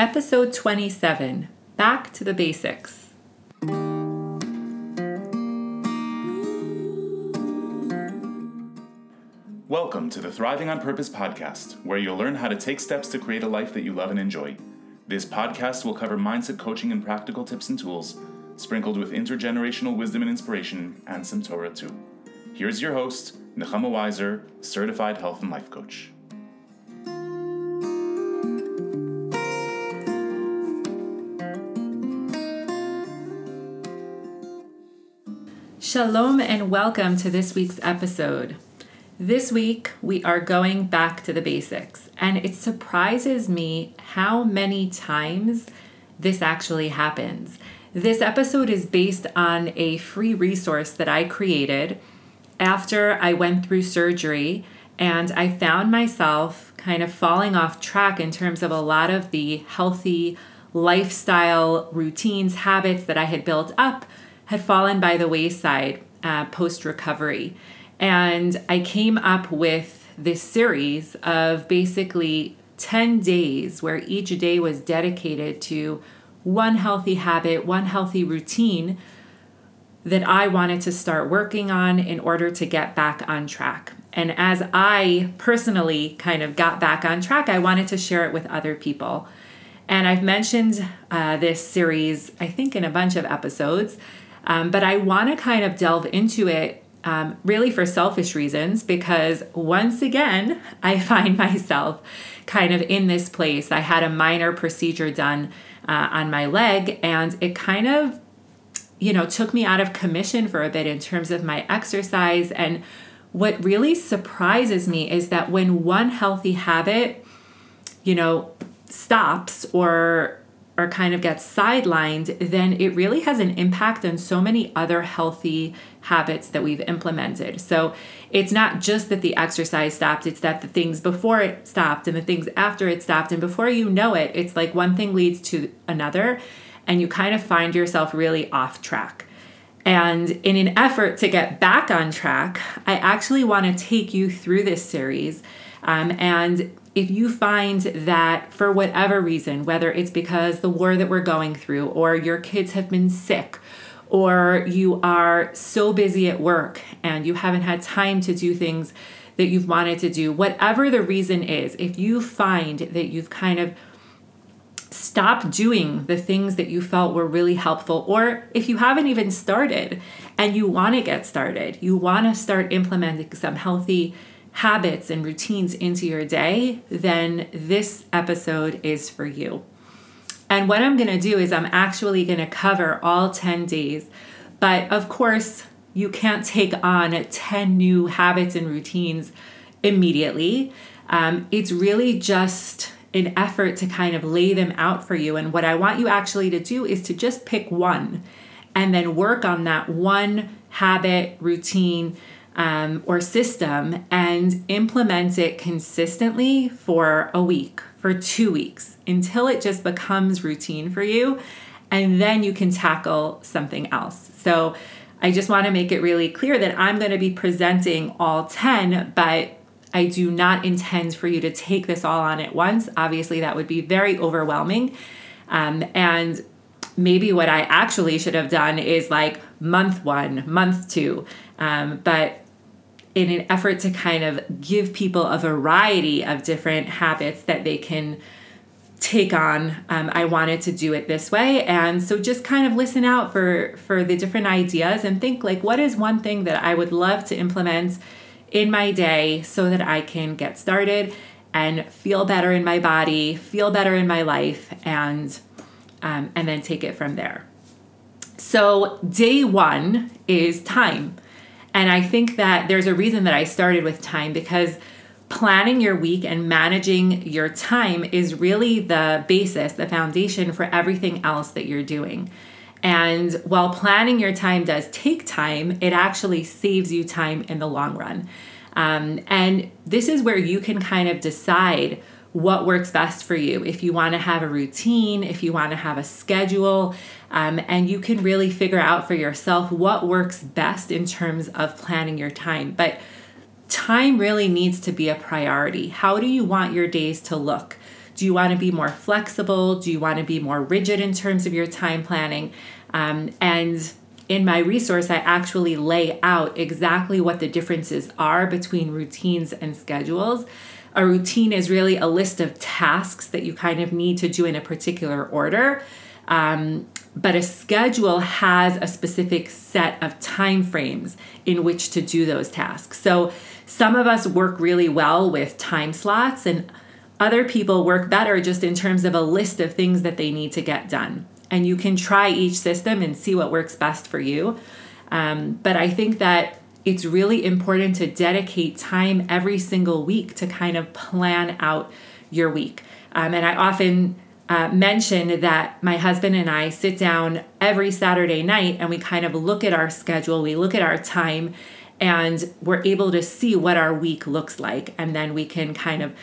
Episode 27 Back to the Basics. Welcome to the Thriving on Purpose podcast, where you'll learn how to take steps to create a life that you love and enjoy. This podcast will cover mindset coaching and practical tips and tools, sprinkled with intergenerational wisdom and inspiration, and some Torah too. Here's your host, Nechama Weiser, certified health and life coach. Shalom and welcome to this week's episode. This week, we are going back to the basics, and it surprises me how many times this actually happens. This episode is based on a free resource that I created after I went through surgery, and I found myself kind of falling off track in terms of a lot of the healthy lifestyle routines, habits that I had built up had fallen by the wayside uh, post recovery. And I came up with this series of basically 10 days where each day was dedicated to one healthy habit, one healthy routine that I wanted to start working on in order to get back on track. And as I personally kind of got back on track, I wanted to share it with other people. And I've mentioned uh, this series, I think, in a bunch of episodes. Um, but I want to kind of delve into it um, really for selfish reasons because once again, I find myself kind of in this place. I had a minor procedure done uh, on my leg and it kind of, you know, took me out of commission for a bit in terms of my exercise. And what really surprises me is that when one healthy habit, you know, stops or or kind of gets sidelined, then it really has an impact on so many other healthy habits that we've implemented. So it's not just that the exercise stopped, it's that the things before it stopped and the things after it stopped. And before you know it, it's like one thing leads to another, and you kind of find yourself really off track. And in an effort to get back on track, I actually want to take you through this series um, and if you find that for whatever reason, whether it's because the war that we're going through, or your kids have been sick, or you are so busy at work and you haven't had time to do things that you've wanted to do, whatever the reason is, if you find that you've kind of stopped doing the things that you felt were really helpful, or if you haven't even started and you want to get started, you want to start implementing some healthy habits and routines into your day, then this episode is for you. And what I'm going to do is I'm actually going to cover all 10 days. But of course, you can't take on 10 new habits and routines immediately. Um, it's really just an effort to kind of lay them out for you. And what I want you actually to do is to just pick one and then work on that one habit, routine, um, or system and implement it consistently for a week, for two weeks, until it just becomes routine for you. And then you can tackle something else. So I just want to make it really clear that I'm going to be presenting all 10, but I do not intend for you to take this all on at once. Obviously, that would be very overwhelming. Um, and maybe what I actually should have done is like month one, month two. Um, but in an effort to kind of give people a variety of different habits that they can take on um, i wanted to do it this way. And so just kind of listen out for for the different ideas and think like what is one thing that i would love to implement in my day so that i can get started and feel better in my body feel better in my life and um, and then take it from there. So day one is time and I think that there's a reason that I started with time because planning your week and managing your time is really the basis, the foundation for everything else that you're doing. And while planning your time does take time, it actually saves you time in the long run. Um, and this is where you can kind of decide what works best for you. If you want to have a routine, if you want to have a schedule, um, and you can really figure out for yourself what works best in terms of planning your time. But time really needs to be a priority. How do you want your days to look? Do you want to be more flexible? Do you want to be more rigid in terms of your time planning? Um, and in my resource, I actually lay out exactly what the differences are between routines and schedules. A routine is really a list of tasks that you kind of need to do in a particular order. Um, but a schedule has a specific set of time frames in which to do those tasks. So some of us work really well with time slots, and other people work better just in terms of a list of things that they need to get done. And you can try each system and see what works best for you. Um, but I think that it's really important to dedicate time every single week to kind of plan out your week. Um, and I often uh, mention that my husband and I sit down every Saturday night and we kind of look at our schedule, we look at our time, and we're able to see what our week looks like. And then we can kind of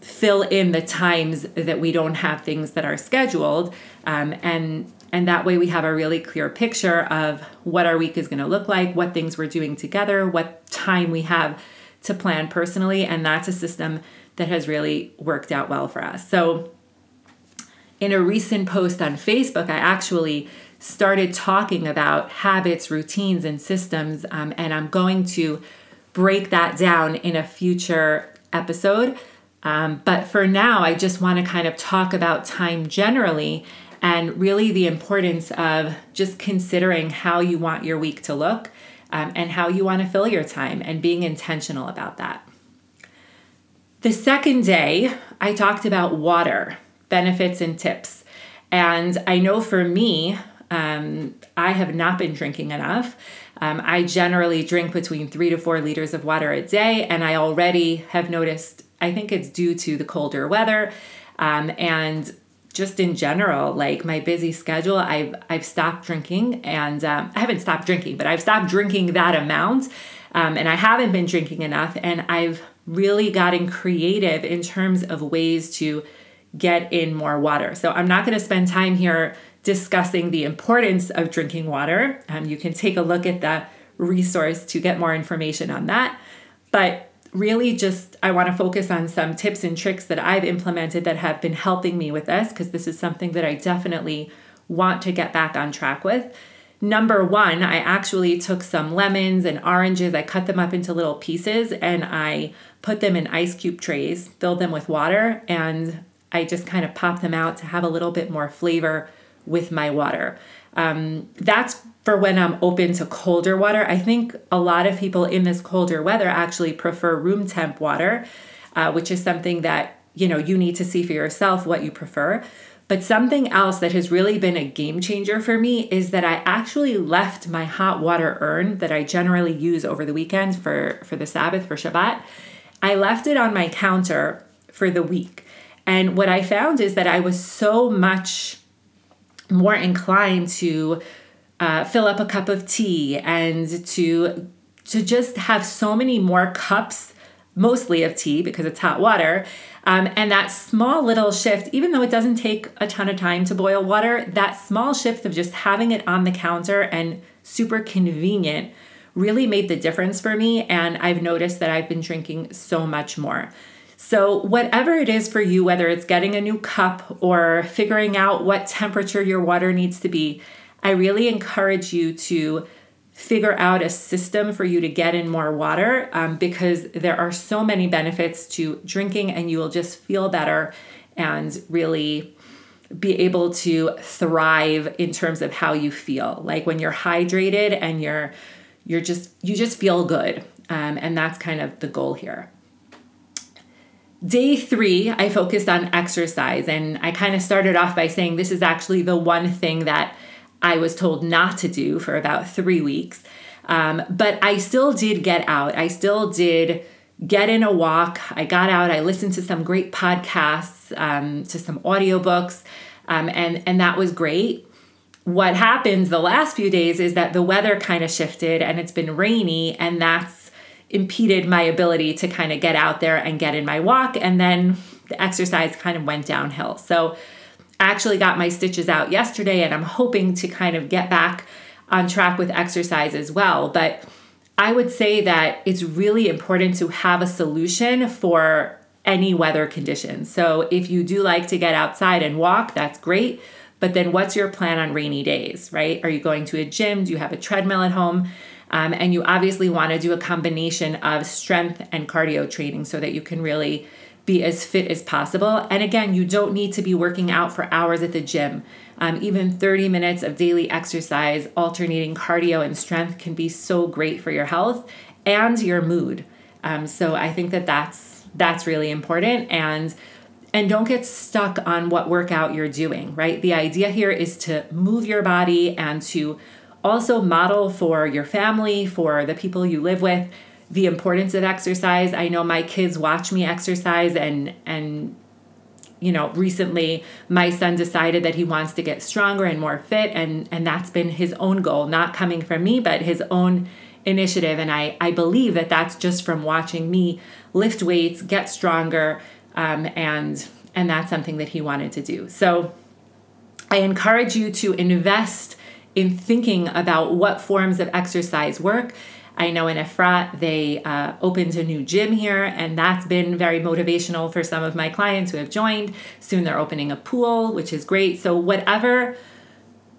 fill in the times that we don't have things that are scheduled. Um, and and that way we have a really clear picture of what our week is going to look like, what things we're doing together, what time we have to plan personally. And that's a system that has really worked out well for us. So in a recent post on Facebook, I actually started talking about habits, routines, and systems, um, and I'm going to break that down in a future episode. Um, but for now, I just want to kind of talk about time generally and really the importance of just considering how you want your week to look um, and how you want to fill your time and being intentional about that. The second day, I talked about water benefits and tips. And I know for me, um, I have not been drinking enough. Um, I generally drink between three to four liters of water a day, and I already have noticed, I think it's due to the colder weather um, and just in general, like my busy schedule, I've, I've stopped drinking and um, I haven't stopped drinking, but I've stopped drinking that amount. Um, and I haven't been drinking enough, and I've really gotten creative in terms of ways to get in more water. So I'm not going to spend time here discussing the importance of drinking water. Um, you can take a look at the resource to get more information on that. But really, just I want to focus on some tips and tricks that I've implemented that have been helping me with this because this is something that I definitely want to get back on track with. Number one, I actually took some lemons and oranges, I cut them up into little pieces, and I put them in ice cube trays, filled them with water, and I just kind of pop them out to have a little bit more flavor with my water. Um, that's for when I'm open to colder water. I think a lot of people in this colder weather actually prefer room temp water, uh, which is something that you know you need to see for yourself what you prefer. But something else that has really been a game changer for me is that I actually left my hot water urn that I generally use over the weekend for, for the Sabbath, for Shabbat. I left it on my counter for the week. And what I found is that I was so much more inclined to uh, fill up a cup of tea and to to just have so many more cups mostly of tea because it's hot water um, and that small little shift even though it doesn't take a ton of time to boil water that small shift of just having it on the counter and super convenient really made the difference for me. And i've noticed that i've been drinking so much more so, whatever it is for you, whether it's getting a new cup or figuring out what temperature your water needs to be, I really encourage you to figure out a system for you to get in more water um, because there are so many benefits to drinking and you will just feel better and really be able to thrive in terms of how you feel. Like when you're hydrated and you're you're just you just feel good um, and that's kind of the goal here Day three, I focused on exercise, and I kind of started off by saying this is actually the one thing that I was told not to do for about three weeks. Um, but I still did get out. I still did get in a walk. I got out. I listened to some great podcasts, um, to some audiobooks, um, and and that was great. What happened the last few days is that the weather kind of shifted, and it's been rainy, and that's impeded my ability to kind of get out there and get in my walk. And then the exercise kind of went downhill. So I actually got my stitches out yesterday and I'm hoping to kind of get back on track with exercise as well. But I would say that it's really important to have a solution for any weather conditions. So if you do like to get outside and walk, that's great. But then what's your plan on rainy days, right? Are you going to a gym? Do you have a treadmill at home? Um, and you obviously want to do a combination of strength and cardio training so that you can really be as fit as possible. And again, you don't need to be working out for hours at the gym. Um, even 30 minutes of daily exercise, alternating cardio and strength, can be so great for your health and your mood. Um, so I think that that's that's really important and and don't get stuck on what workout you're doing. Right. The idea here is to move your body and to also model for your family, for the people you live with, the importance of exercise. I know my kids watch me exercise and and you know, recently my son decided that he wants to get stronger and more fit and and that's been his own goal, not coming from me, but his own initiative and I I believe that that's just from watching me lift weights, get stronger um, and and that's something that he wanted to do. So I encourage you to invest in thinking about what forms of exercise work I know in Efrat, they uh, opened a new gym here, and that's been very motivational for some of my clients who have joined. Soon they're opening a pool, which is great. So, whatever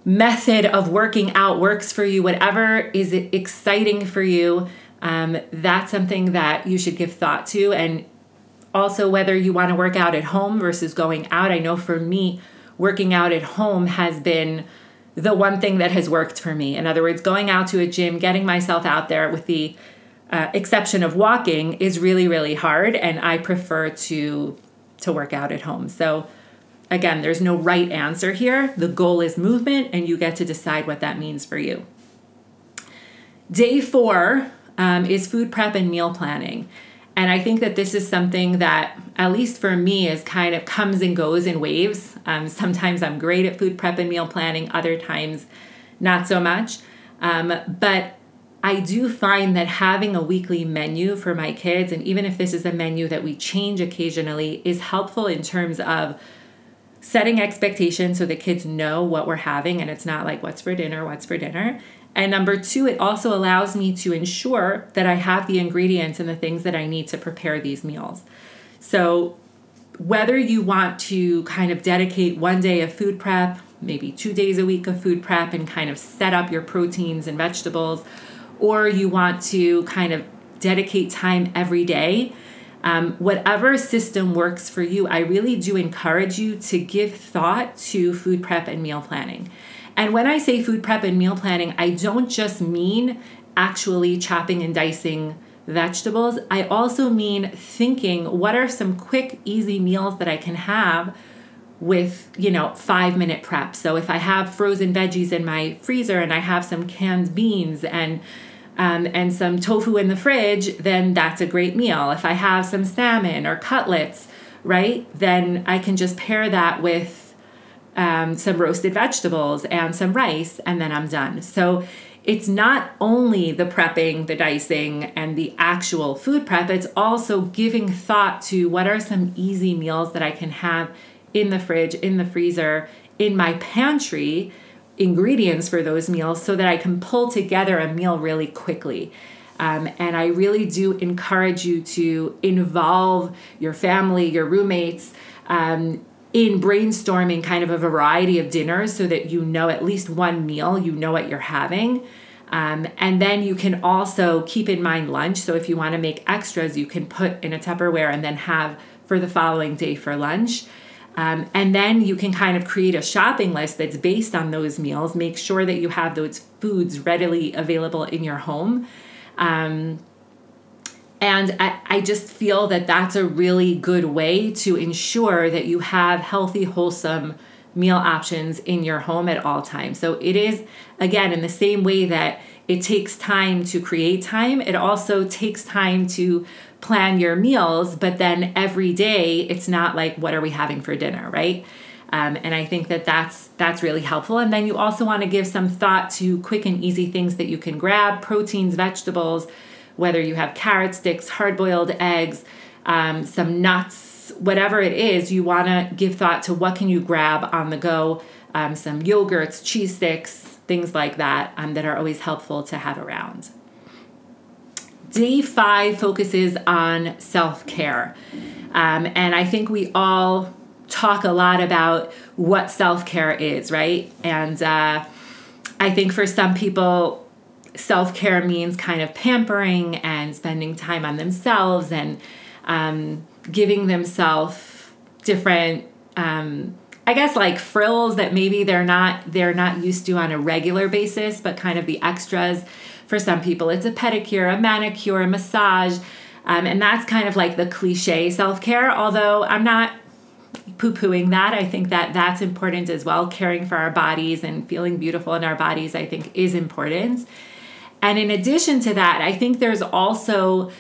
method of working out works for you, whatever is exciting for you, um, that's something that you should give thought to. And also, whether you want to work out at home versus going out. I know for me, working out at home has been the one thing that has worked for me. In other words, going out to a gym, getting myself out there with the uh, exception of walking is really really hard and I prefer to to work out at home. So again, there's no right answer here. The goal is movement and you get to decide what that means for you. Day 4 um, is food prep and meal planning. And I think that this is something that, at least for me, is kind of comes and goes in waves. Um, sometimes I'm great at food prep and meal planning, other times not so much. Um, but I do find that having a weekly menu for my kids, and even if this is a menu that we change occasionally, is helpful in terms of setting expectations so the kids know what we're having and it's not like what's for dinner, what's for dinner. And number two, it also allows me to ensure that I have the ingredients and the things that I need to prepare these meals. So, whether you want to kind of dedicate one day of food prep, maybe two days a week of food prep, and kind of set up your proteins and vegetables, or you want to kind of dedicate time every day, um, whatever system works for you, I really do encourage you to give thought to food prep and meal planning. And when I say food prep and meal planning, I don't just mean actually chopping and dicing vegetables. I also mean thinking what are some quick, easy meals that I can have with, you know, five minute prep. So if I have frozen veggies in my freezer and I have some canned beans and um, and some tofu in the fridge, then that's a great meal. If I have some salmon or cutlets, right, then I can just pair that with um, some roasted vegetables and some rice, and then I'm done. So it's not only the prepping, the dicing, and the actual food prep, it's also giving thought to what are some easy meals that I can have in the fridge, in the freezer, in my pantry, ingredients for those meals so that I can pull together a meal really quickly. Um, and I really do encourage you to involve your family, your roommates, um, in brainstorming kind of a variety of dinners so that you know at least one meal, you know what you're having. Um, and then you can also keep in mind lunch. So if you want to make extras, you can put in a Tupperware and then have for the following day for lunch. Um, and then you can kind of create a shopping list that's based on those meals. Make sure that you have those foods readily available in your home. Um, and I, I just feel that that's a really good way to ensure that you have healthy, wholesome meal options in your home at all times. So it is, again, in the same way that it takes time to create time, it also takes time to plan your meals, but then every day it's not like, what are we having for dinner, right? Um, and I think that that's that's really helpful. And then you also want to give some thought to quick and easy things that you can grab: proteins, vegetables, whether you have carrot sticks, hard boiled eggs, um, some nuts, whatever it is, you want to give thought to what can you grab on the go, um, some yogurts, cheese sticks, things like that um, that are always helpful to have around. Day five focuses on self care. Um, and I think we all talk a lot about what self care is, right? And uh, I think for some people, self care means kind of pampering and spending time on themselves and um, giving themselves different. Um, I guess like frills that maybe they're not they're not used to on a regular basis, but kind of the extras. For some people, it's a pedicure, a manicure, a massage, um, and that's kind of like the cliche self care. Although I'm not poo pooing that, I think that that's important as well. Caring for our bodies and feeling beautiful in our bodies, I think, is important. And in addition to that, I think there's also,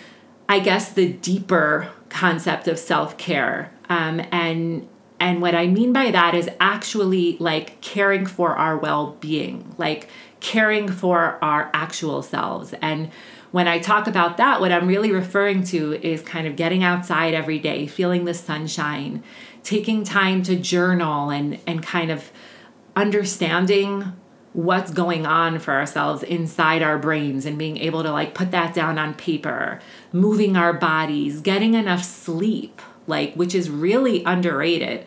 I guess, the deeper concept of self care. Um, and and what I mean by that is actually like caring for our well being, like caring for our actual selves. And when I talk about that, what I'm really referring to is kind of getting outside every day, feeling the sunshine, taking time to journal and, and kind of understanding what's going on for ourselves inside our brains and being able to like put that down on paper, moving our bodies, getting enough sleep, like which is really underrated.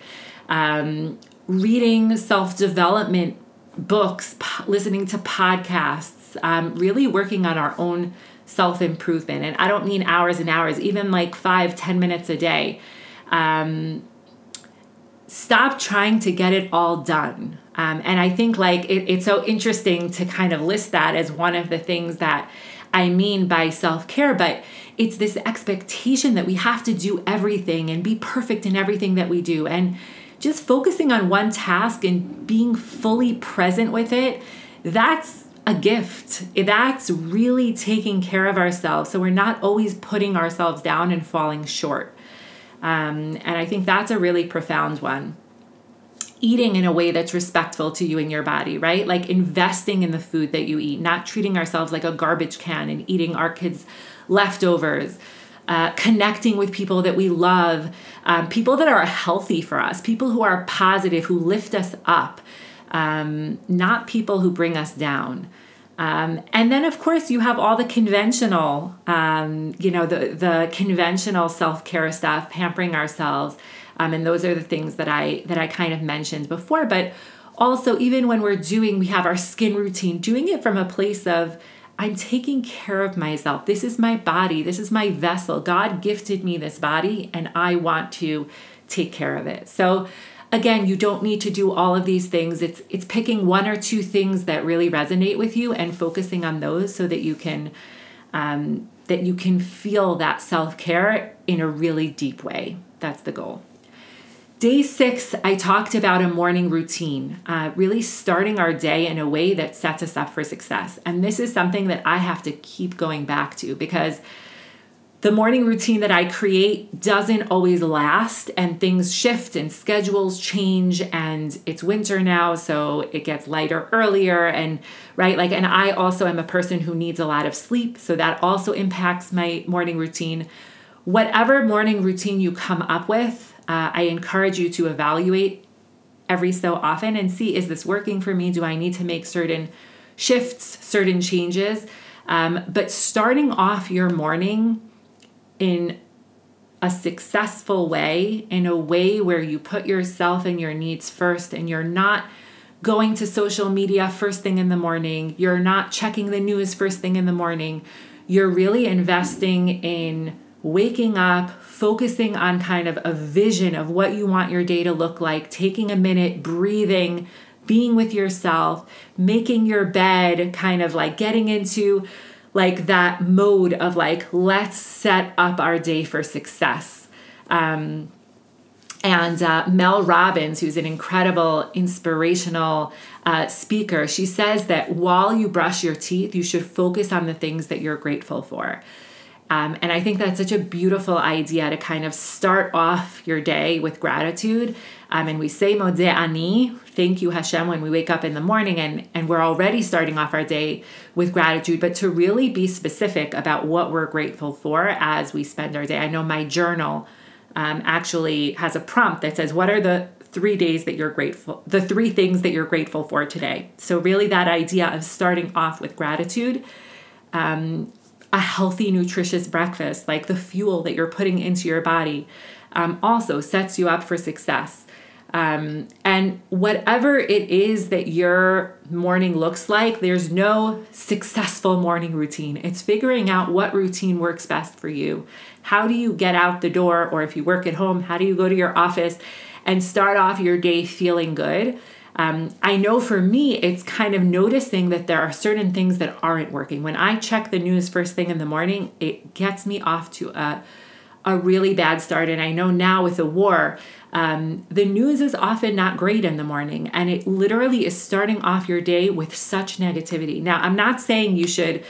Um, reading self development books, po- listening to podcasts, um, really working on our own self improvement. And I don't mean hours and hours, even like five, ten minutes a day. Um, stop trying to get it all done. Um, and I think like it, it's so interesting to kind of list that as one of the things that I mean by self care, but it's this expectation that we have to do everything and be perfect in everything that we do. And just focusing on one task and being fully present with it, that's a gift. That's really taking care of ourselves. So we're not always putting ourselves down and falling short. Um, and I think that's a really profound one eating in a way that's respectful to you and your body, right? Like investing in the food that you eat, not treating ourselves like a garbage can and eating our kids' leftovers. Uh, connecting with people that we love, um, people that are healthy for us, people who are positive, who lift us up, um, not people who bring us down. Um, and then, of course, you have all the conventional, um, you know, the the conventional self care stuff, pampering ourselves, um, and those are the things that I that I kind of mentioned before. But also, even when we're doing, we have our skin routine, doing it from a place of I'm taking care of myself. This is my body. This is my vessel. God gifted me this body, and I want to take care of it. So again you don't need to do all of these things it's it's picking one or two things that really resonate with you and focusing on those so that you can um, that you can feel that self-care in a really deep way that's the goal Day six, I talked about a morning routine, uh, really starting our day in a way that sets us up for success. And this is something that I have to keep going back to because the morning routine that I create doesn't always last, and things shift and schedules change. And it's winter now, so it gets lighter earlier. And right, like, and I also am a person who needs a lot of sleep, so that also impacts my morning routine. Whatever morning routine you come up with, uh, I encourage you to evaluate every so often and see is this working for me? Do I need to make certain shifts, certain changes? Um, but starting off your morning in a successful way, in a way where you put yourself and your needs first and you're not going to social media first thing in the morning, you're not checking the news first thing in the morning, you're really investing in waking up, focusing on kind of a vision of what you want your day to look like, taking a minute, breathing, being with yourself, making your bed, kind of like getting into like that mode of like, let's set up our day for success. Um, and uh, Mel Robbins, who's an incredible, inspirational uh, speaker, she says that while you brush your teeth, you should focus on the things that you're grateful for. Um, and I think that's such a beautiful idea to kind of start off your day with gratitude. Um, and we say Modeh Ani, thank you Hashem, when we wake up in the morning, and, and we're already starting off our day with gratitude, but to really be specific about what we're grateful for as we spend our day. I know my journal um, actually has a prompt that says, What are the three days that you're grateful, the three things that you're grateful for today? So, really, that idea of starting off with gratitude. Um, a healthy, nutritious breakfast, like the fuel that you're putting into your body, um, also sets you up for success. Um, and whatever it is that your morning looks like, there's no successful morning routine. It's figuring out what routine works best for you. How do you get out the door, or if you work at home, how do you go to your office and start off your day feeling good? Um, I know for me, it's kind of noticing that there are certain things that aren't working. When I check the news first thing in the morning, it gets me off to a, a really bad start. And I know now with the war, um, the news is often not great in the morning, and it literally is starting off your day with such negativity. Now, I'm not saying you should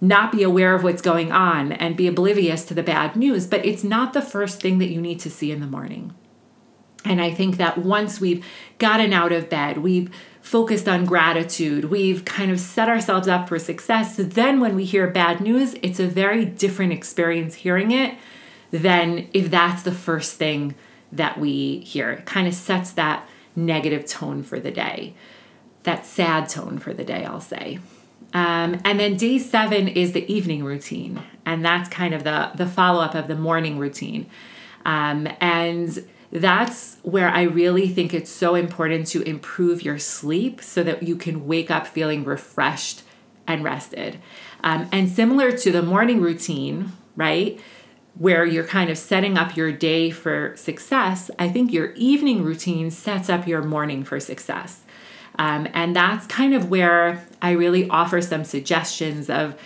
not be aware of what's going on and be oblivious to the bad news, but it's not the first thing that you need to see in the morning. And I think that once we've gotten out of bed, we've focused on gratitude, we've kind of set ourselves up for success. So then when we hear bad news, it's a very different experience hearing it than if that's the first thing that we hear. It kind of sets that negative tone for the day, that sad tone for the day, I'll say. Um, and then day seven is the evening routine, and that's kind of the the follow up of the morning routine. Um, and that's where I really think it's so important to improve your sleep so that you can wake up feeling refreshed and rested. Um, and similar to the morning routine, right? where you're kind of setting up your day for success, I think your evening routine sets up your morning for success. Um, and that's kind of where I really offer some suggestions of,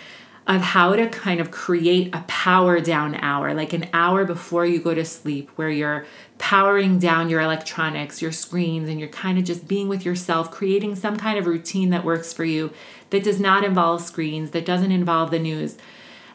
of how to kind of create a power down hour, like an hour before you go to sleep, where you're powering down your electronics, your screens, and you're kind of just being with yourself, creating some kind of routine that works for you that does not involve screens, that doesn't involve the news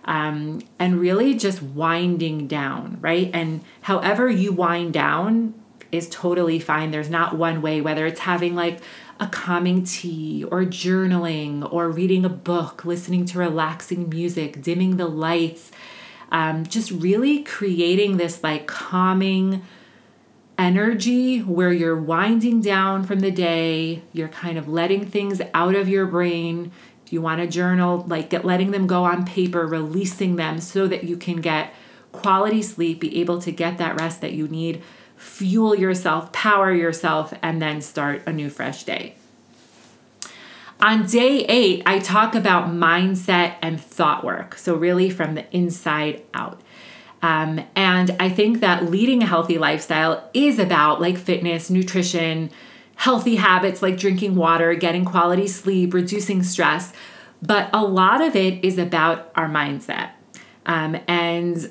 um, and really just winding down, right? And however you wind down is totally fine. There's not one way, whether it's having like a calming tea or journaling or reading a book, listening to relaxing music, dimming the lights, um, just really creating this like calming energy where you're winding down from the day, you're kind of letting things out of your brain, you want to journal, like get letting them go on paper, releasing them so that you can get quality sleep, be able to get that rest that you need, fuel yourself, power yourself, and then start a new fresh day. On day eight, I talk about mindset and thought work. So, really from the inside out. Um, and I think that leading a healthy lifestyle is about like fitness, nutrition, healthy habits like drinking water, getting quality sleep, reducing stress. But a lot of it is about our mindset. Um, and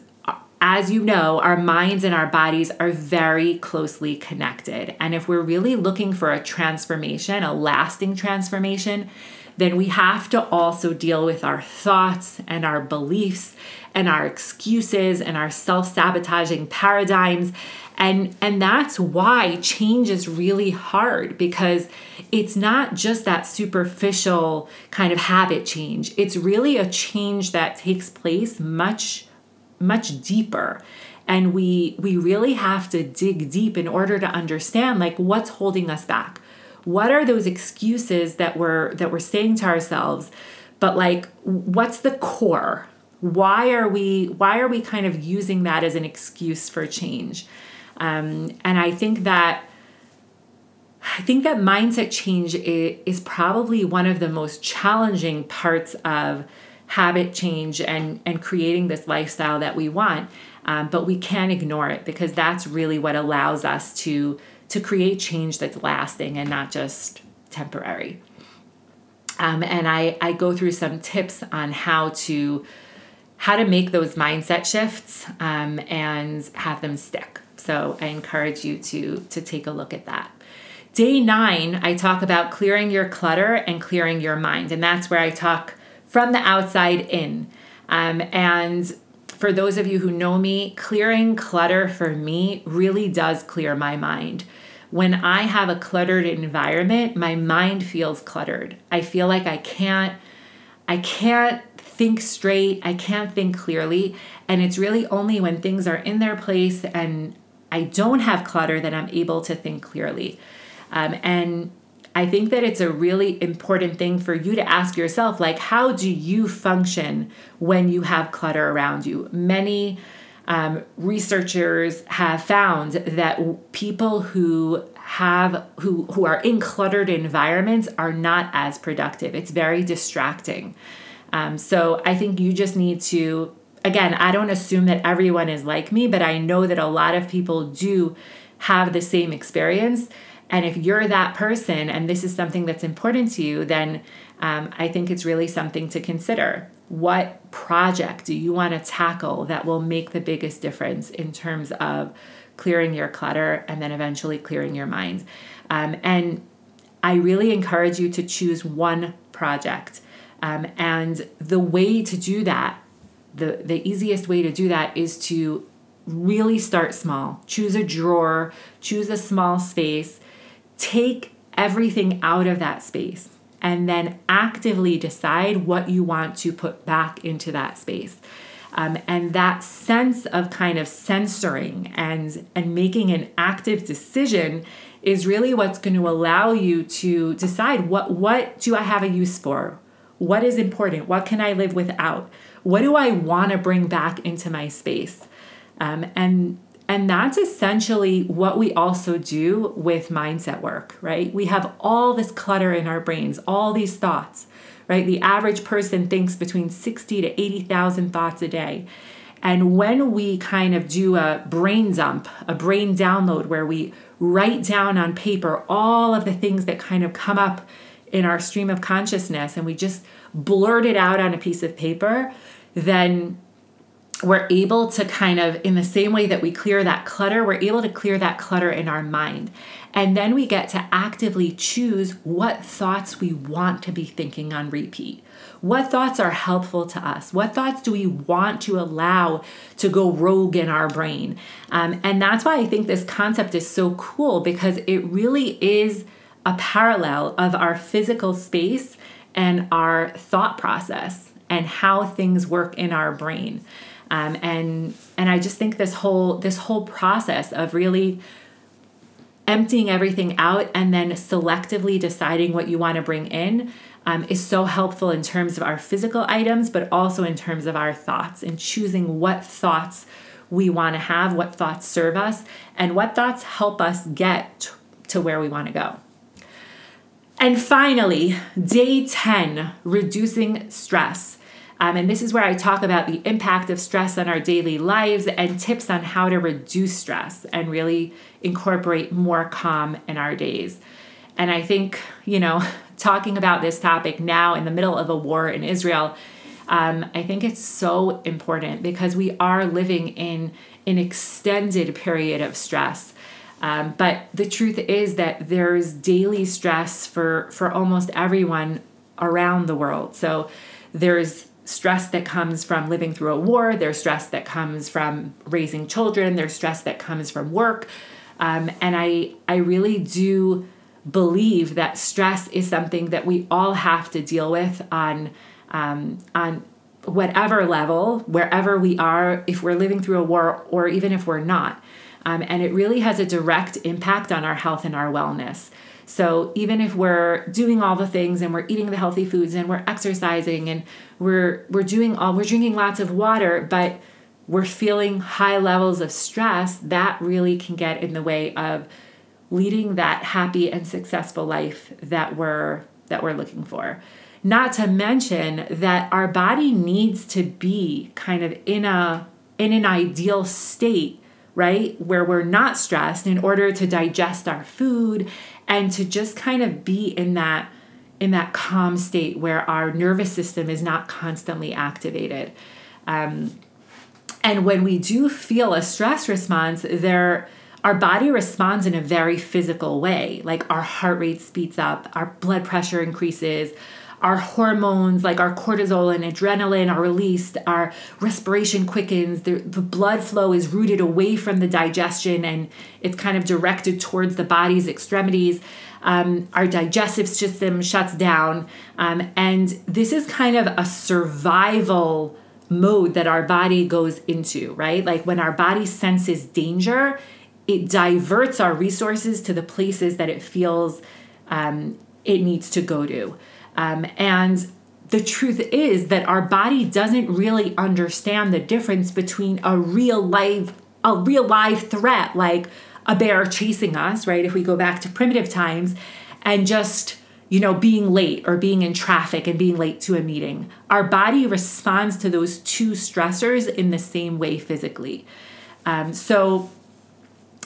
as you know, our minds and our bodies are very closely connected. And if we're really looking for a transformation, a lasting transformation, then we have to also deal with our thoughts and our beliefs and our excuses and our self-sabotaging paradigms and and that's why change is really hard because it's not just that superficial kind of habit change it's really a change that takes place much much deeper. And we we really have to dig deep in order to understand like what's holding us back? What are those excuses that we're that we're saying to ourselves? But like what's the core? Why are we why are we kind of using that as an excuse for change? Um, and I think that I think that mindset change is probably one of the most challenging parts of habit change and and creating this lifestyle that we want. Um, but we can't ignore it because that's really what allows us to to create change that's lasting and not just temporary. Um, and I, I go through some tips on how to how to make those mindset shifts um, and have them stick. So I encourage you to, to take a look at that. Day nine, I talk about clearing your clutter and clearing your mind. And that's where I talk from the outside in. Um, and for those of you who know me, clearing clutter for me really does clear my mind. When I have a cluttered environment, my mind feels cluttered. I feel like I can't I can't think straight, I can't think clearly, and it's really only when things are in their place and I don't have clutter, that I'm able to think clearly. Um, and I think that it's a really important thing for you to ask yourself like, how do you function when you have clutter around you? Many um, researchers have found that people who have who who are in cluttered environments are not as productive. It's very distracting. Um, so I think you just need to again. I don't assume that everyone is like me, but I know that a lot of people do have the same experience. And if you're that person and this is something that's important to you, then um, I think it's really something to consider. What project do you want to tackle that will make the biggest difference in terms of clearing your clutter and then eventually clearing your mind? Um, and I really encourage you to choose one project. Um, and the way to do that, the, the easiest way to do that is to really start small. Choose a drawer, choose a small space, take everything out of that space and then actively decide what you want to put back into that space. Um, and that sense of kind of censoring and and making an active decision is really what's going to allow you to decide what what do I have a use for? What is important? What can I live without? What do I want to bring back into my space? Um, and and that's essentially what we also do with mindset work, right? We have all this clutter in our brains, all these thoughts, right? The average person thinks between 60 to 80,000 thoughts a day. And when we kind of do a brain dump, a brain download where we write down on paper all of the things that kind of come up in our stream of consciousness and we just blurt it out on a piece of paper, then we're able to kind of, in the same way that we clear that clutter, we're able to clear that clutter in our mind. And then we get to actively choose what thoughts we want to be thinking on repeat. What thoughts are helpful to us? What thoughts do we want to allow to go rogue in our brain? Um, and that's why I think this concept is so cool because it really is a parallel of our physical space and our thought process and how things work in our brain. Um, and and I just think this whole this whole process of really emptying everything out and then selectively deciding what you want to bring in um, is so helpful in terms of our physical items, but also in terms of our thoughts and choosing what thoughts we want to have, what thoughts serve us, and what thoughts help us get to where we want to go. And finally, day 10, reducing stress. Um, and this is where I talk about the impact of stress on our daily lives and tips on how to reduce stress and really incorporate more calm in our days. And I think, you know, talking about this topic now in the middle of a war in Israel, um, I think it's so important because we are living in an extended period of stress. Um, but the truth is that there's daily stress for, for almost everyone around the world. So there's stress that comes from living through a war, there's stress that comes from raising children, there's stress that comes from work. Um, and I, I really do believe that stress is something that we all have to deal with on, um, on whatever level, wherever we are, if we're living through a war or even if we're not. Um, and it really has a direct impact on our health and our wellness. So even if we're doing all the things and we're eating the healthy foods and we're exercising and we're we're doing all we're drinking lots of water, but we're feeling high levels of stress, that really can get in the way of leading that happy and successful life that we're that we're looking for. Not to mention that our body needs to be kind of in a in an ideal state right? Where we're not stressed in order to digest our food and to just kind of be in that in that calm state where our nervous system is not constantly activated. Um, and when we do feel a stress response, there our body responds in a very physical way. Like our heart rate speeds up, our blood pressure increases, our hormones like our cortisol and adrenaline are released our respiration quickens the, the blood flow is routed away from the digestion and it's kind of directed towards the body's extremities. Um, our digestive system shuts down. Um, and this is kind of a survival mode that our body goes into right? Like when our body senses danger it diverts our resources to the places that it feels um, it needs to go to um, and the truth is that our body doesn't really understand the difference between a real life a real live threat like a bear chasing us, right? If we go back to primitive times and just you know, being late or being in traffic and being late to a meeting. Our body responds to those two stressors in the same way physically. Um, so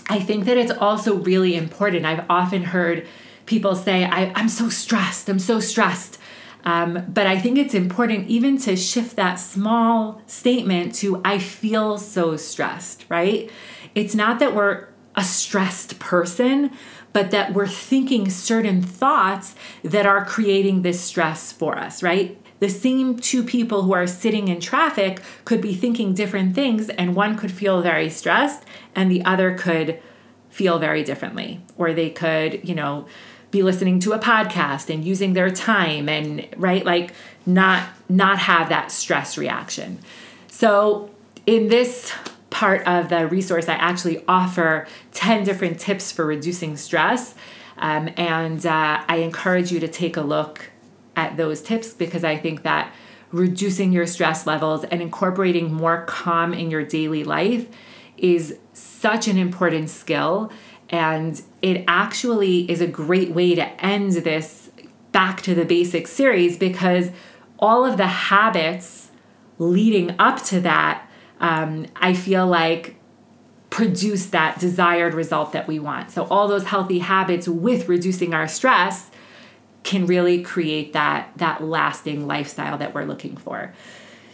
I think that it's also really important. I've often heard people say, I, am so stressed, I'm so stressed. Um, but I think it's important even to shift that small statement to, I feel so stressed, right? It's not that we're a stressed person, but that we're thinking certain thoughts that are creating this stress for us, right? The same two people who are sitting in traffic could be thinking different things, and one could feel very stressed, and the other could feel very differently. Or they could, you know, be listening to a podcast and using their time and right like not not have that stress reaction so in this part of the resource, I actually offer 10 different tips for reducing stress. Um, and uh, I encourage you to take a look at those tips because I think that reducing your stress levels and incorporating more calm in your daily life is such an important skill. And it actually is a great way to end this back to the basics series because all of the habits leading up to that um, I feel like produce that desired result that we want. So, all those healthy habits with reducing our stress can really create that, that lasting lifestyle that we're looking for.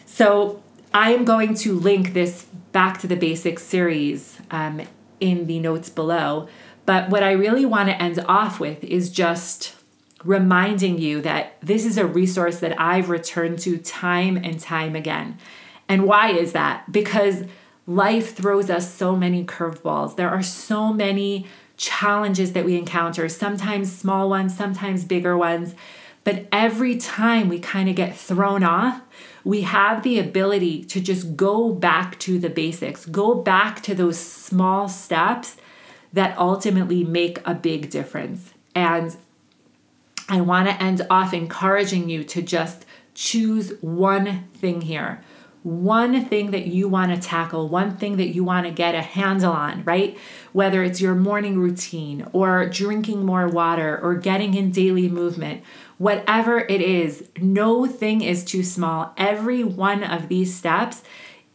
So, I am going to link this back to the basics series um, in the notes below. But what I really want to end off with is just reminding you that this is a resource that I've returned to time and time again. And why is that? Because life throws us so many curveballs. There are so many challenges that we encounter, sometimes small ones, sometimes bigger ones. But every time we kind of get thrown off, we have the ability to just go back to the basics, go back to those small steps that ultimately make a big difference. And I want to end off encouraging you to just choose one thing here one thing that you want to tackle, one thing that you want to get a handle on, right? Whether it's your morning routine or drinking more water or getting in daily movement, whatever it is, no thing is too small. Every one of these steps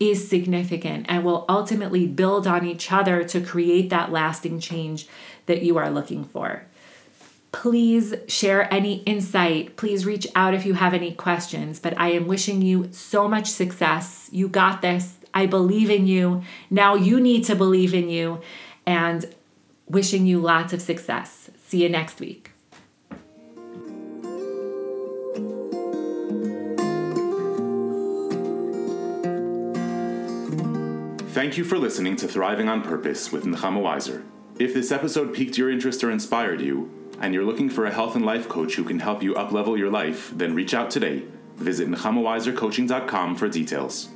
is significant and will ultimately build on each other to create that lasting change that you are looking for. Please share any insight. Please reach out if you have any questions. But I am wishing you so much success. You got this. I believe in you. Now you need to believe in you. And wishing you lots of success. See you next week. Thank you for listening to Thriving on Purpose with Nechama Weiser. If this episode piqued your interest or inspired you, and you're looking for a health and life coach who can help you uplevel your life, then reach out today. Visit NechamaWeiserCoaching.com for details.